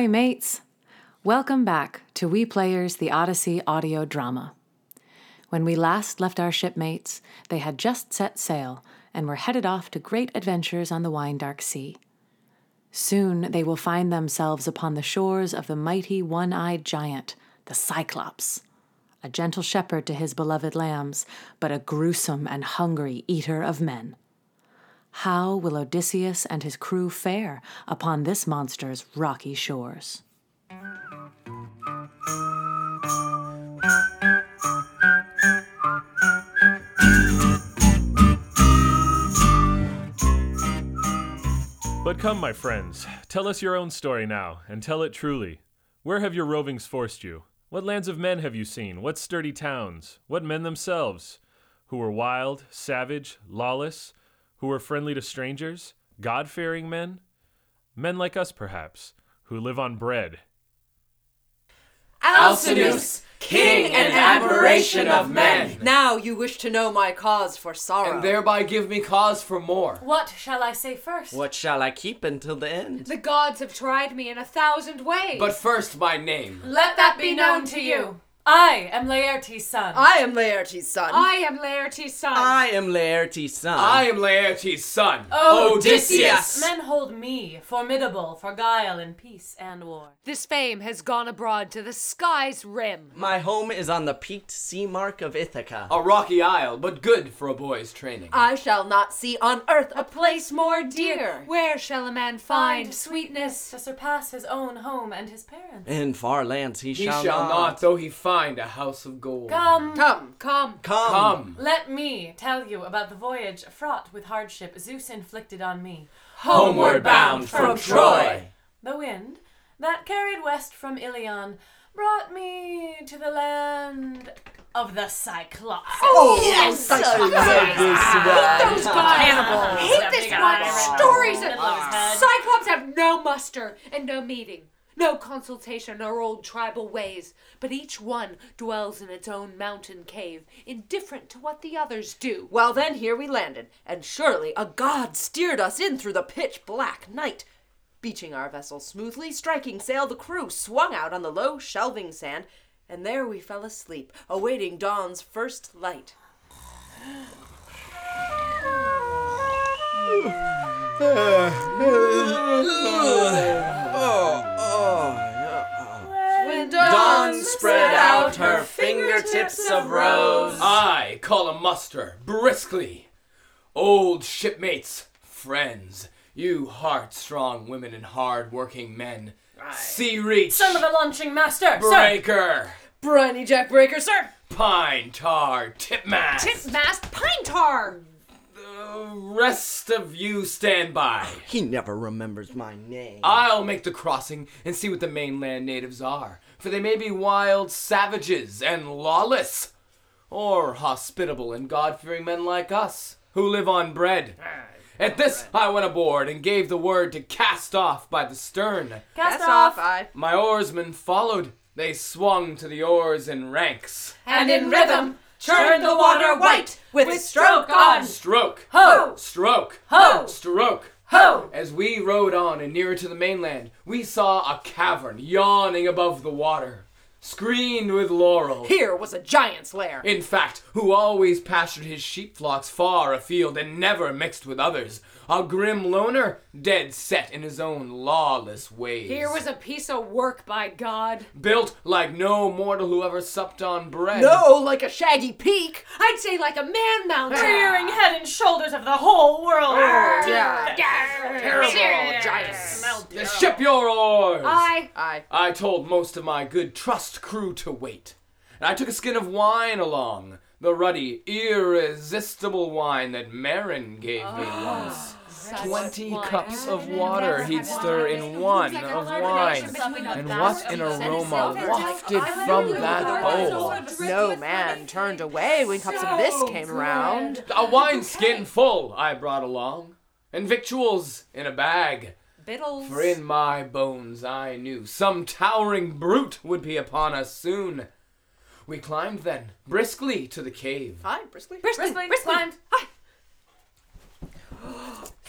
Ahoy, mates! Welcome back to We Players the Odyssey audio drama. When we last left our shipmates, they had just set sail and were headed off to great adventures on the wine dark sea. Soon they will find themselves upon the shores of the mighty one eyed giant, the Cyclops, a gentle shepherd to his beloved lambs, but a gruesome and hungry eater of men. How will Odysseus and his crew fare upon this monster's rocky shores? But come, my friends, tell us your own story now, and tell it truly. Where have your rovings forced you? What lands of men have you seen? What sturdy towns? What men themselves? Who were wild, savage, lawless? Who were friendly to strangers? God fearing men? Men like us, perhaps, who live on bread. Alcinous, king and admiration of men, Now you wish to know my cause for sorrow. and thereby give me cause for more. What shall I say first? What shall I keep until the end? The gods have tried me in a thousand ways. But first, my name. Let that be known to you. I am Laertes' son. I am Laertes' son. I am Laertes' son. I am Laertes' son. I am Laertes' son, Odysseus. Men hold me formidable for guile in peace and war. This fame has gone abroad to the sky's rim. My home is on the peaked sea mark of Ithaca. A rocky isle, but good for a boy's training. I shall not see on earth a Place more dear. Where shall a man Find find sweetness to surpass his own home and his parents. In far lands he, he shall, shall not, though he find a house of gold. Come, Come. Come. come. Come. let me tell you about the voyage fraught with hardship Zeus inflicted on me. Homeward bound from Troy. The wind that carried west from Ilion brought me to the land of the Cyclops. Oh, yes! Those guys. Cannibals. Hate this Big one. eyes. Stories of Middle of. Cyclops have no muster and no meeting. No consultation or old tribal ways, but each one dwells in its own mountain cave, indifferent to what the others do. Well, then here we landed, and surely a god steered us in through the pitch black night. Beaching our vessel smoothly, striking sail, the crew swung out on the low, shelving sand, and there we fell asleep, awaiting dawn's first light. When Dawn spread out her fingertips of rose. I call a muster briskly. Old shipmates, friends, you heart-strong women and hard-working men. Sea reach, Son of a launching master, sir. breaker, Briny Jack Breaker, sir! pine tar, tipmast. Titmast pine tar. The rest of you stand by. He never remembers my name. I'll make the crossing and see what the mainland natives are, for they may be wild savages and lawless, or hospitable and God-fearing men like us, who live on bread. At this, I went aboard and gave the word to cast off by the stern. Cast That's off. off, I. My oarsmen followed. They swung to the oars in ranks. and in rhythm churned the water white with stroke on, Stroke, ho, stroke, ho, stroke. ho. As we rode on and nearer to the mainland, we saw a cavern yawning above the water, screened with laurel. Here was a giant's lair. In fact, who always pastured his sheep flocks far afield and never mixed with others. A grim loner, dead set in his own lawless ways. Here was a piece of work, by God. built like no mortal who ever supped on bread. No, like a shaggy peak. I'd say like a man mountain. Ah. Rearing head and shoulders of the whole world. Ah. Yeah. Terrible giants. Ship your oars! I. I. I told most of my good trust crew to wait. And I took a skin of wine along, the ruddy, irresistible wine that Maron gave me ah. once. Twenty cups of water he'd stir in one of wine. And what an aroma wafted from that bowl. No man turned away when cups of this came around. A wineskin full I brought along, and victuals in a bag. Biddles. For in my bones I knew some towering brute would be upon us soon. We climbed then, briskly, to the cave. Hi, briskly. Briskly, briskly, climbed.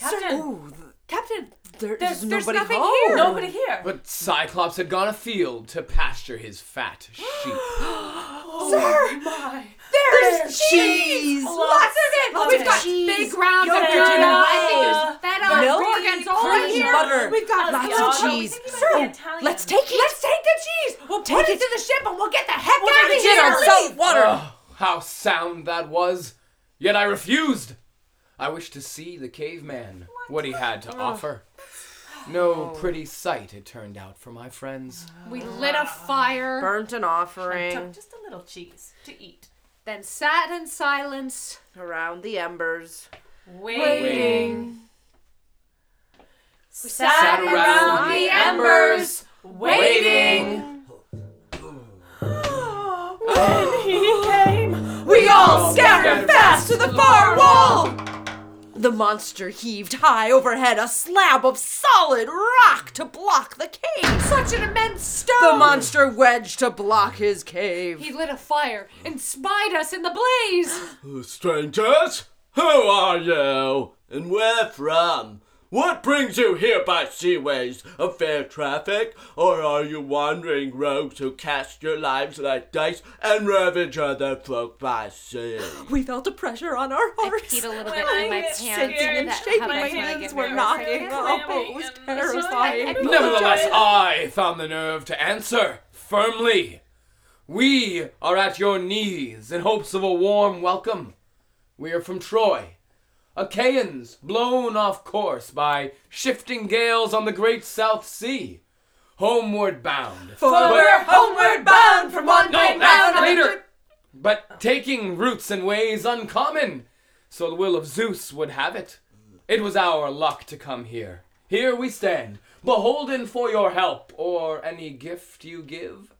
Captain, Ooh, th- Captain, there, There's- there's, there's nobody nothing home. here. Nobody here. But Cyclops had gone afield to pasture his fat sheep. oh my. There's cheese. Lots Lots of it. Oh, we've got cheese, big rounds of yogurt, dirty and lettuce, feta, milk, gorgonzola cream, here. butter. We've got Let's lots of No, cheese. think you might be Oh, let's take it. Let's take the cheese. We'll Take put it it. to the ship and we'll get the heck We'll out take of the here. cheese on salt water. Oh, how sound that was! Yet I refused. I wished to see the caveman, what he had to offer. No oh. pretty sight it turned out for my friends. We lit a fire, Burnt an offering, Took just a little cheese to eat. then sat in silence. around the embers. Waiting. Sat Sat around around the the embers, waiting. When he came, We all scattered fast to the far wall. The monster heaved high overhead, a slab of solid rock to block the cave. Such an immense stone. The monster wedged to block his cave. He lit a fire and spied us in the blaze. Strangers, who are you? And where from? What brings you here by seaways of fair traffic? Or are you wandering rogues who cast your lives like dice and ravage other folk by sea? We felt a pressure on our I hearts. peed a little bit When in I my get pants. scared, That shaking my when hands were nervous. knocking I oh, It was and- terrifying. I- I- Nevertheless, I found the nerve to answer firmly. We are at your knees in hopes of a warm welcome. We are from Troy, Achaeans blown off course by shifting gales on the great South Sea, homeward bound. For we're homeward bound from one No, great that's later. But taking roots and ways uncommon, so the will of Zeus would have it. It was our luck to come here. Here we stand, beholden for your help or any gift you give.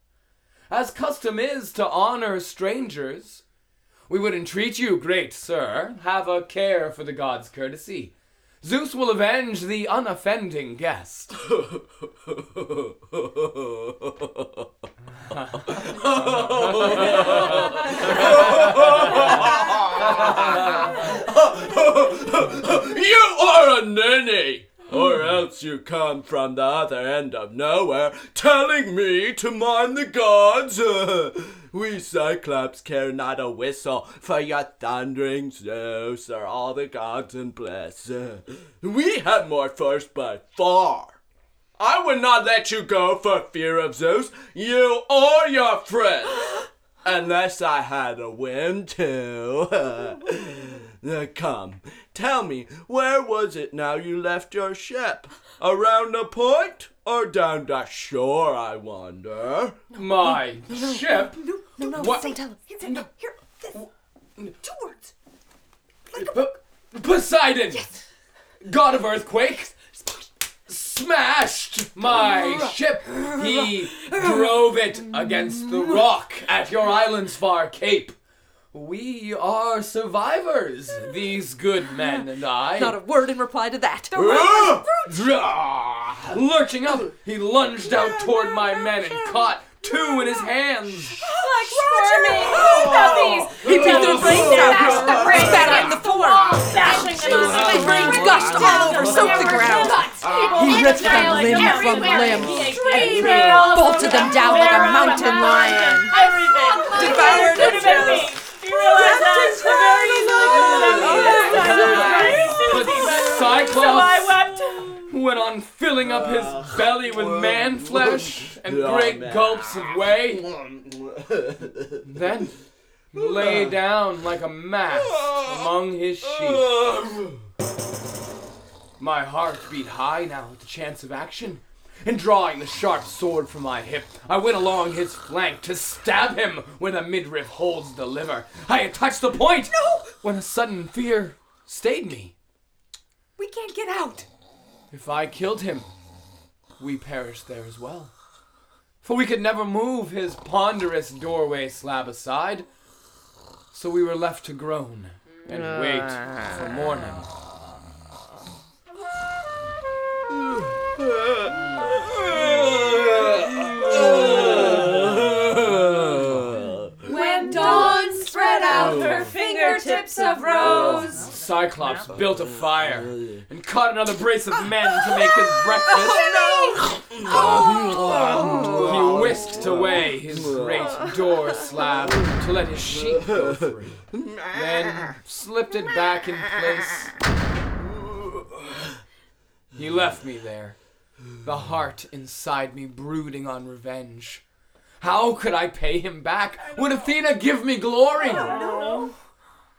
As custom is to honor strangers, we would entreat you, great sir, have a care for the god's courtesy. Zeus will avenge the unoffending guest. you are a ninny! Or else you come from the other end of nowhere, telling me to mind the gods. we Cyclops care not a whistle for your thundering Zeus or all the gods in bliss. we have more force by far. I would not let you go for fear of Zeus, you or your friends. Unless I had a whim to. Now come, tell me, where was it now you left your ship? Around the point or down the shore, I wonder? My ship? No, no, no, What? don't tell him. Here, no, here, this. Two words. Like P- Poseidon! God of earthquakes! Smashed my ship! He drove it against the rock at your island's far cape. We are survivors, these good men and I. Not a word in reply to that. Lurching up, he lunged out toward my men and caught two in his hands. Like squirming puppies. He beat their brains out. Smashed the brains out. on the floor. Bashing them on His the brains gushed all over, soaked the ground. He ripped them limb from limb and bolted them down like a mountain lion. Everything. Devoured Could have been me. You realize that oh the very But So I Cyclops wept. went on filling up his ah. belly with man flesh and Yeah, great man. gulps of whey. Then lay down like a mass among his sheep. My heart beat high now at the chance of action. And drawing the sharp sword from my hip, I went along his flank to stab him where the midriff holds the liver. I had touched the point when a sudden fear stayed me. We can't get out. If I killed him, we perished there as well. For we could never move his ponderous doorway slab aside. So we were left to groan and wait for morning. When dawn spread out her fingertips of rose. Cyclops built a fire and caught another brace of men to make his breakfast. Oh, he whisked away his great door slab to let his sheep go free. Then slipped it back in place. He left me there, the heart inside me brooding on revenge. How could I pay him back? Would Athena give me glory?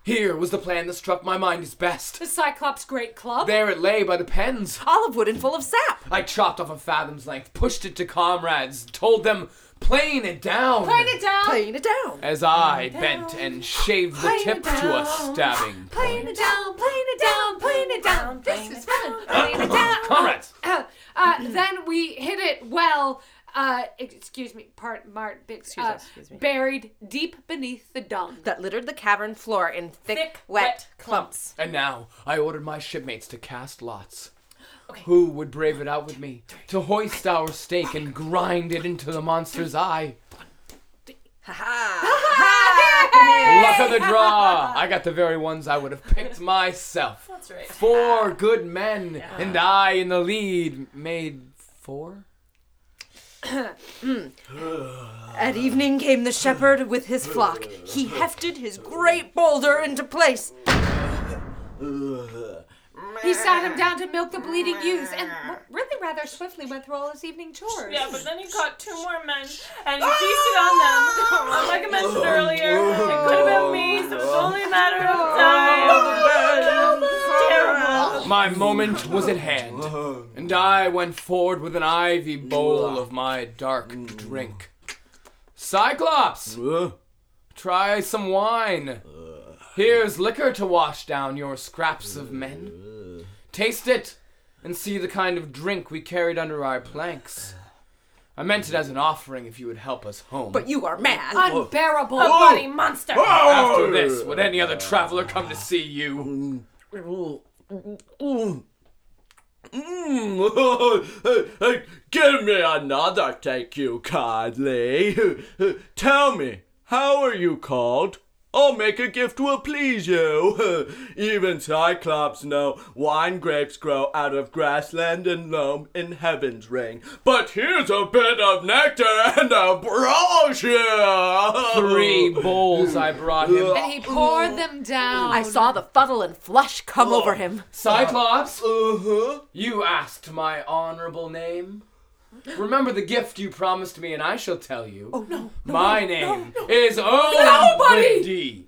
Here was the plan that struck my mind as best. The Cyclops Great Club? There it lay by the pens. Olive wood and full of sap. I chopped off a fathom's length, pushed it to comrades, told them, plane it down. Plane it down! Playing it down. As I bent and shaved the tip to a down. stabbing Plane point. it down, plane it down, plane it down. This is fun. Plane it down. Comrades! Uh, uh, then we hit it well. Uh, excuse me, part, Mart, excuse, uh, us, excuse me. buried deep beneath the dung. That littered the cavern floor in thick, Thick, wet, wet clumps. And now I ordered my shipmates to cast lots. Who would brave it out with me? To hoist our stake and grind it into the monster's eye. Ha ha! Luck of the draw! I got the very ones I would have picked myself. That's right. Four good men, and I in the lead made four? At evening came the shepherd with his flock. He hefted his great boulder into place. He sat him down to milk the bleeding ewes and mm. really rather swiftly went through all his evening chores. Yeah, but then he caught two more men and he feasted on them. Like I mentioned oh, earlier, it could have been me, so it was only a matter of oh, time. Terrible. My moment was at hand, and I went forward with an ivy bowl of my dark drink. Cyclops, try some wine. Here's liquor to wash down your scraps of men. Taste it, and see the kind of drink we carried under our planks. I meant it as an offering if you would help us home. But you are mad. Unbearable. A bloody monster. after this, would any other traveler come to see you? Mm. Give me another, thank you kindly. Tell me, how are you called? I'll make a gift will please you. Even Cyclops know wine grapes grow out of grassland and loam in heaven's ring. But here's a bit of nectar and ambrosia. Three bowls I brought him. And he poured them down. I saw the fuddle and flush come over him. Cyclops, Uh-huh. you asked my honorable name. Remember the gift you promised me, and I shall tell you. Oh no! my name is Nobody.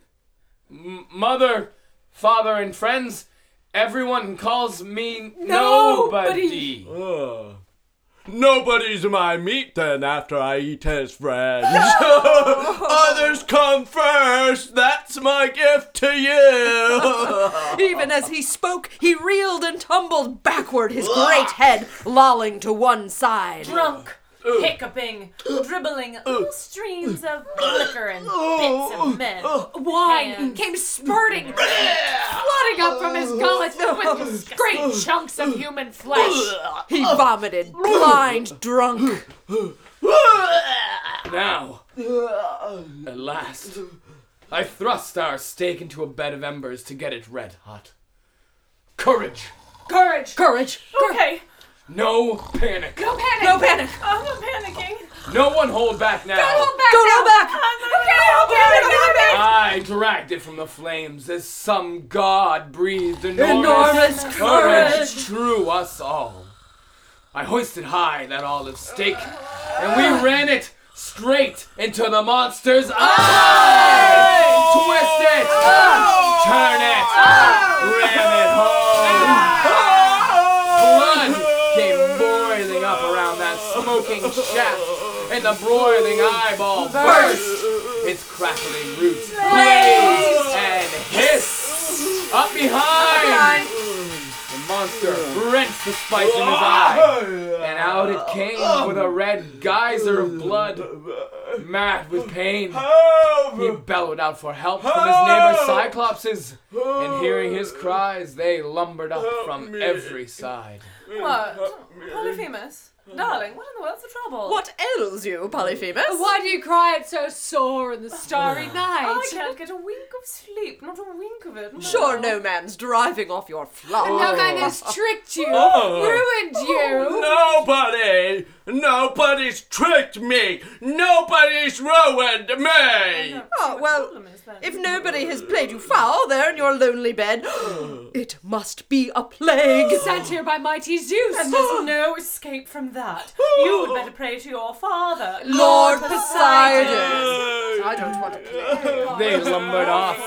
M- mother, father, and friends, everyone calls me Nobody. Uh, nobody's my meat then after I eat his friends. Others come first. That's my gift to you. Even as he spoke, he reeled and tumbled backward, his great head lolling to one side. Drunk, hiccuping, dribbling little streams of liquor and bits of men. Wine Hands. came spurting, flooding up from his gullet with great chunks of human flesh. He vomited, blind drunk. Now, at last, I thrust our stake into a bed of embers to get it red hot. Courage! Courage. Courage. Okay. No panic! No panic. No panic. I'm not panicking. No one hold back now! Don't Hold back Don't now. hold back. Okay, I'll panic. I'll panic. I dragged it from the flames as some god breathed Enormous enormous, courage. through us all. I hoisted high that olive stake, and we ran it straight into the monster's eye! Twist it! Turn it! Ram it home! Blood came up around that smoking shaft, and the broiling eyeball burst! Its crackling roots blaze and hiss! Up behind! The monster wrenched the spike in his eye, and out it came with a red geyser of blood. Mad with pain, he bellowed out for help from his neighbor Cyclopses, and hearing his cries, they lumbered up from every side. What? Polyphemus, Darling, what in the world's the trouble? What ails you, Polyphemus? Why do you cry it so sore in the starry night? I can't get a wink of sleep, not a wink of it. Sure, no man's driving off your fluff. No man has tricked you, Oh. ruined you. Nobody! Nobody's tricked me! Nobody's ruined me! Oh, well, problem is then? if nobody has played you foul there in your lonely bed, it must be a plague. Sent here by mighty Zeus. And there's no escape from that. You would better pray to your father, Lord Poseidon. I don't want to play. They lumbered off,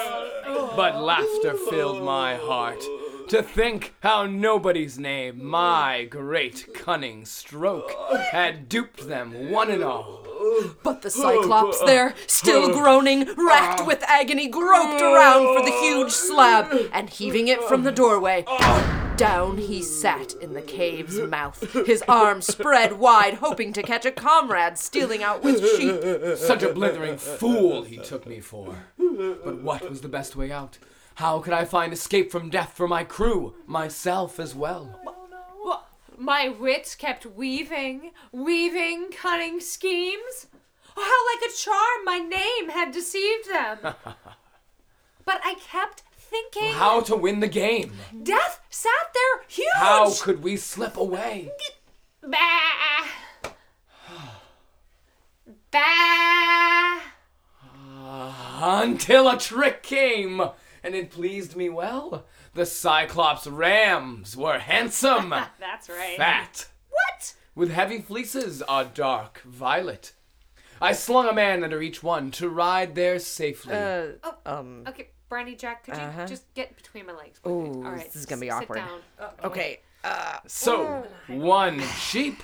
but laughter filled my heart. To think how nobody's name, my great cunning stroke, had duped them one and all. But the Cyclops there, still groaning, racked with agony, groped around for the huge slab, and heaving it from the doorway. Down he sat in the cave's mouth, his arms spread wide, hoping to catch a comrade stealing out with sheep. Such a blithering fool he took me for. But what was the best way out? How could I find escape from death for my crew, myself as well? My wits kept weaving, weaving cunning schemes. How like a charm my name had deceived them. but I kept thinking. How to win the game? Death sat there huge. How could we slip away? Bah. bah. Ah, until a trick came, and it pleased me well. The Cyclops rams were handsome, That's right. fat, What? with heavy fleeces, a dark violet. I slung a man under each one to ride there safely. Uh, Oh, um, Okay, Brandy Jack, could you Uh-huh. just get between my legs? please? Ooh, All right, this is gonna be s- awkward. Sit down. okay. Uh, So, one sheep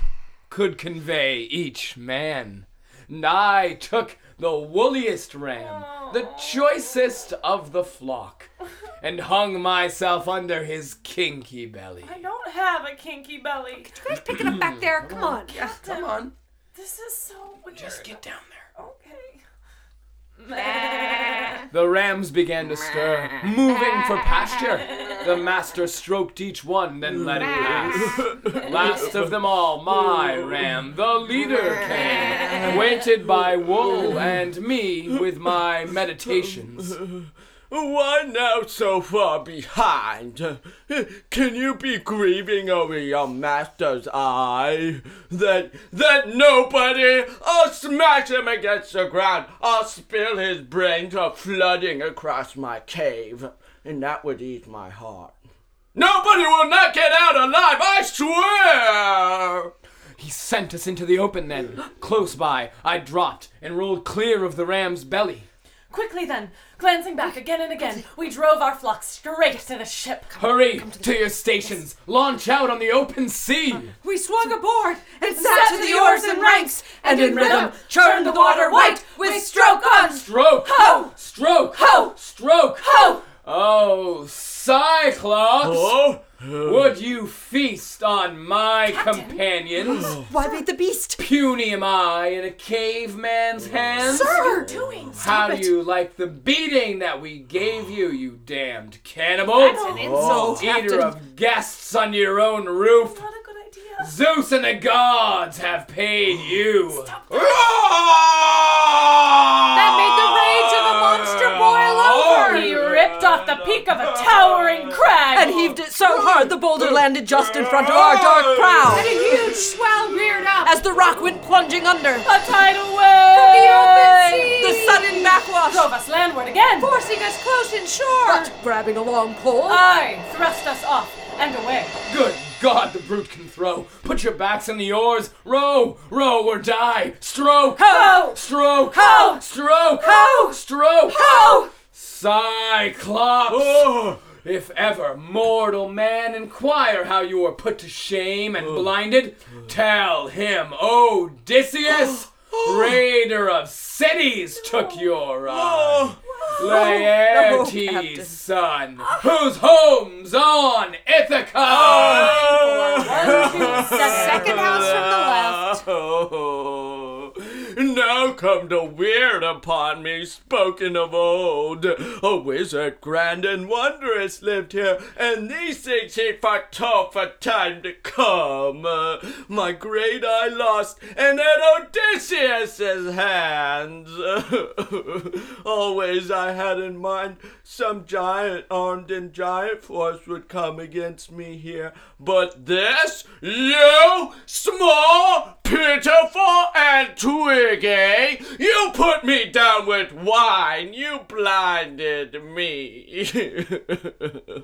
could convey each man. And I took the woolliest ram, the choicest of the flock, and hung myself under his kinky belly. I don't have a kinky belly. You guys pick it up back there. Come on. Come on, This is so weird. just get down there. Okay. The rams began to stir, moving for pasture. The master stroked each one, then let it pass. Last of them all, my ram, the leader came, weighted by wool, and me with my meditations. Why now so far behind? Can you be grieving over your master's eye? That that nobody I'll smash him against the ground. I'll spill his brains are flooding across my cave. And that would ease my heart. Nobody will not get out alive, I swear! He sent us into the open then. Close by, I dropped and rolled clear of the ram's belly. Quickly then, glancing back again and again, we drove our flock straight to the ship. Hurry to your stations. Launch out on the open sea. Uh, we swung aboard and sat to the oars and ranks, and in rhythm churned the water white with stroke on Stroke. Ho! Stroke. Ho! Stroke. Ho! Oh, Cyclops! Oh? Would you feast on my companions? Oh. Why bait the beast? Puny am I in a caveman's hands? Sir! Doing How do you like the beating that we gave you, you damned cannibal? That's an insult. Oh, Eater Captain. of guests on your own roof. Zeus and the gods have paid you. That made the rage of the monster boil over. He ripped off the peak of a towering crag. And heaved it so hard the boulder landed just in front of our dark prow. And prow. a huge swell reared up. As the rock went plunging under, a tidal wave. from the open sea. the sudden backwash, drove us landward again. forcing us close inshore. But grabbing a long pole, I thrust us off and away. Good God, the brute can throw. Put your backs in the oars. Row, row or die. Stroke. Ho! Stroke. Ho! Stroke. Ho! Stroke. Ho! Cyclops. Oh. If ever mortal man inquire how you were put to shame and oh. blinded, tell him Odysseus, oh. raider of cities, took your oh. eye. Laertes' Captain. son, whose home's on Ithaca. The second house from the left. Now come to weird upon me, spoken of old. A wizard grand and wondrous lived here, and these things he foretold for time to come. Uh, my great eye lost, and at Odysseus's hands. Always I had in mind some giant armed in giant force would come against me here. But this, you small, pitiful, and twiggy, you put me down with wine, you blinded me.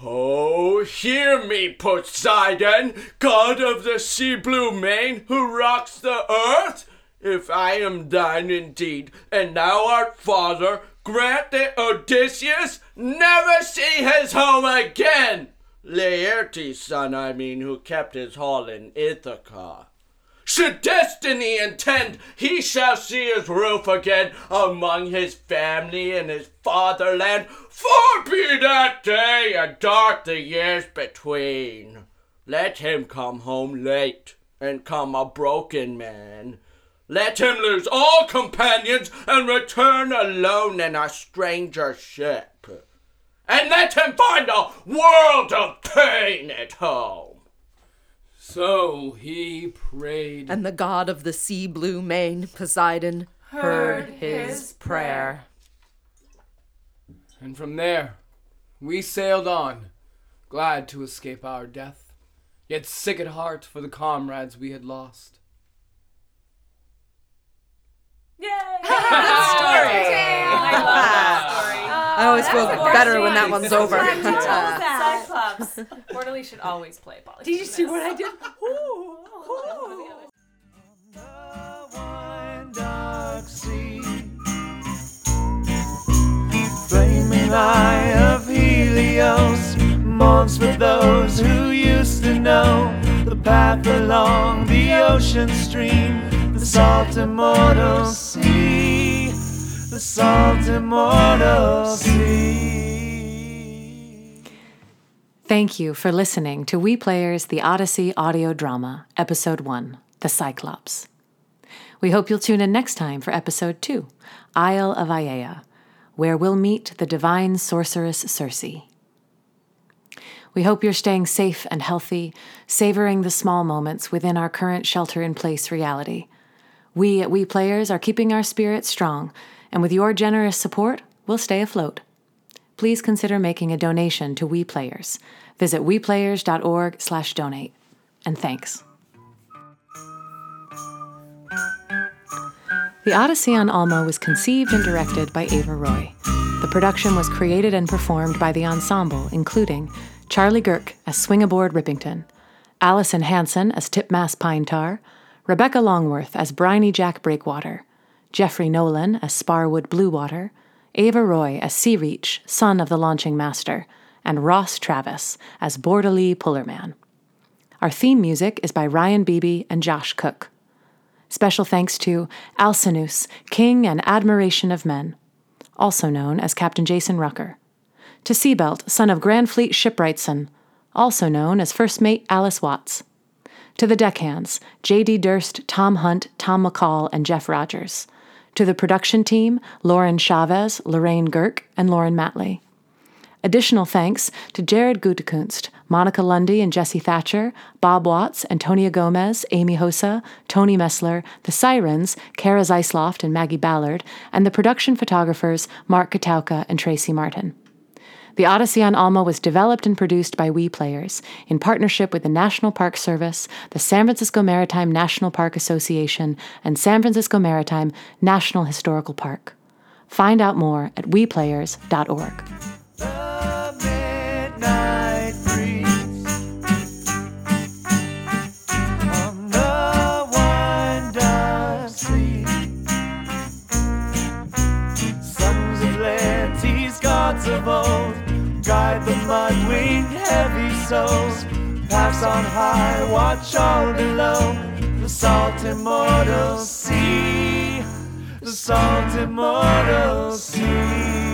Oh, hear me, Poseidon, god of the sea blue main, who rocks the earth. If I am thine indeed, and thou art father, grant that Odysseus never see his home again. Laertes' son, I mean, who kept his hall in Ithaca. Should destiny intend, he shall see his roof again among his family and his fatherland. Far be that day, and dark the years between. Let him come home late, and come a broken man. Let him lose all companions, and return alone in a stranger ship. And let him find a world of pain at home. So he prayed. And the god of the sea blue main, Poseidon, heard his prayer. And from there, we sailed on, glad to escape our death, yet sick at heart for the comrades we had lost. Yay! I love that story. I always feel better when that one's over. Cyclops. Mortally should always play Polly. Did you see what I did? Flaming eye of Helios mourns for those who used to know the path along the ocean stream, the salt immortal sea, the salt immortal sea. Thank you for listening to We Players The Odyssey audio drama, Episode 1 The Cyclops. We hope you'll tune in next time for Episode 2 Isle of Aeaea, where we'll meet the divine sorceress Circe. We hope you're staying safe and healthy, savoring the small moments within our current shelter in place reality. We at We Players are keeping our spirits strong, and with your generous support, we'll stay afloat please consider making a donation to We Players. Visit weplayers.org/donate. And thanks. The Odyssey on Alma was conceived and directed by Ava Roy. The production was created and performed by the ensemble, including Charlie Girk as Swingaboard Rippington, Allison Hanson as Tipmass Pine Tar, Rebecca Longworth as Briny Jack Breakwater, Jeffrey Nolan as Sparwood Bluewater, Ava Roy as Sea Reach, son of the launching master, and Ross Travis as Bordeley Pullerman. Our theme music is by Ryan Beebe and Josh Cook. Special thanks to Alcinous, King and Admiration of Men, also known as Captain Jason Rucker. To Seabelt, son of Grand Fleet Shipwrightson, also known as First Mate Alice Watts. To the deckhands, J.D. Durst, Tom Hunt, Tom McCall, and Jeff Rogers. To the production team, Lauren Chavez, Lorraine Girk, and Lauren Matley. Additional thanks to Jared Gutekunst, Monica Lundy and Jesse Thatcher, Bob Watts, Antonia Gomez, Amy Hosa, Tony Messler, the Sirens, Kara Zeisloft and Maggie Ballard, and the production photographers Mark Katauka and Tracy Martin. The Odyssey on Alma was developed and produced by We Players in partnership with the National Park Service, the San Francisco Maritime National Park Association, and San Francisco Maritime National Historical Park. Find out more at weplayers.org. souls. On high, watch all below. The salt immortal sea, the salt immortal sea.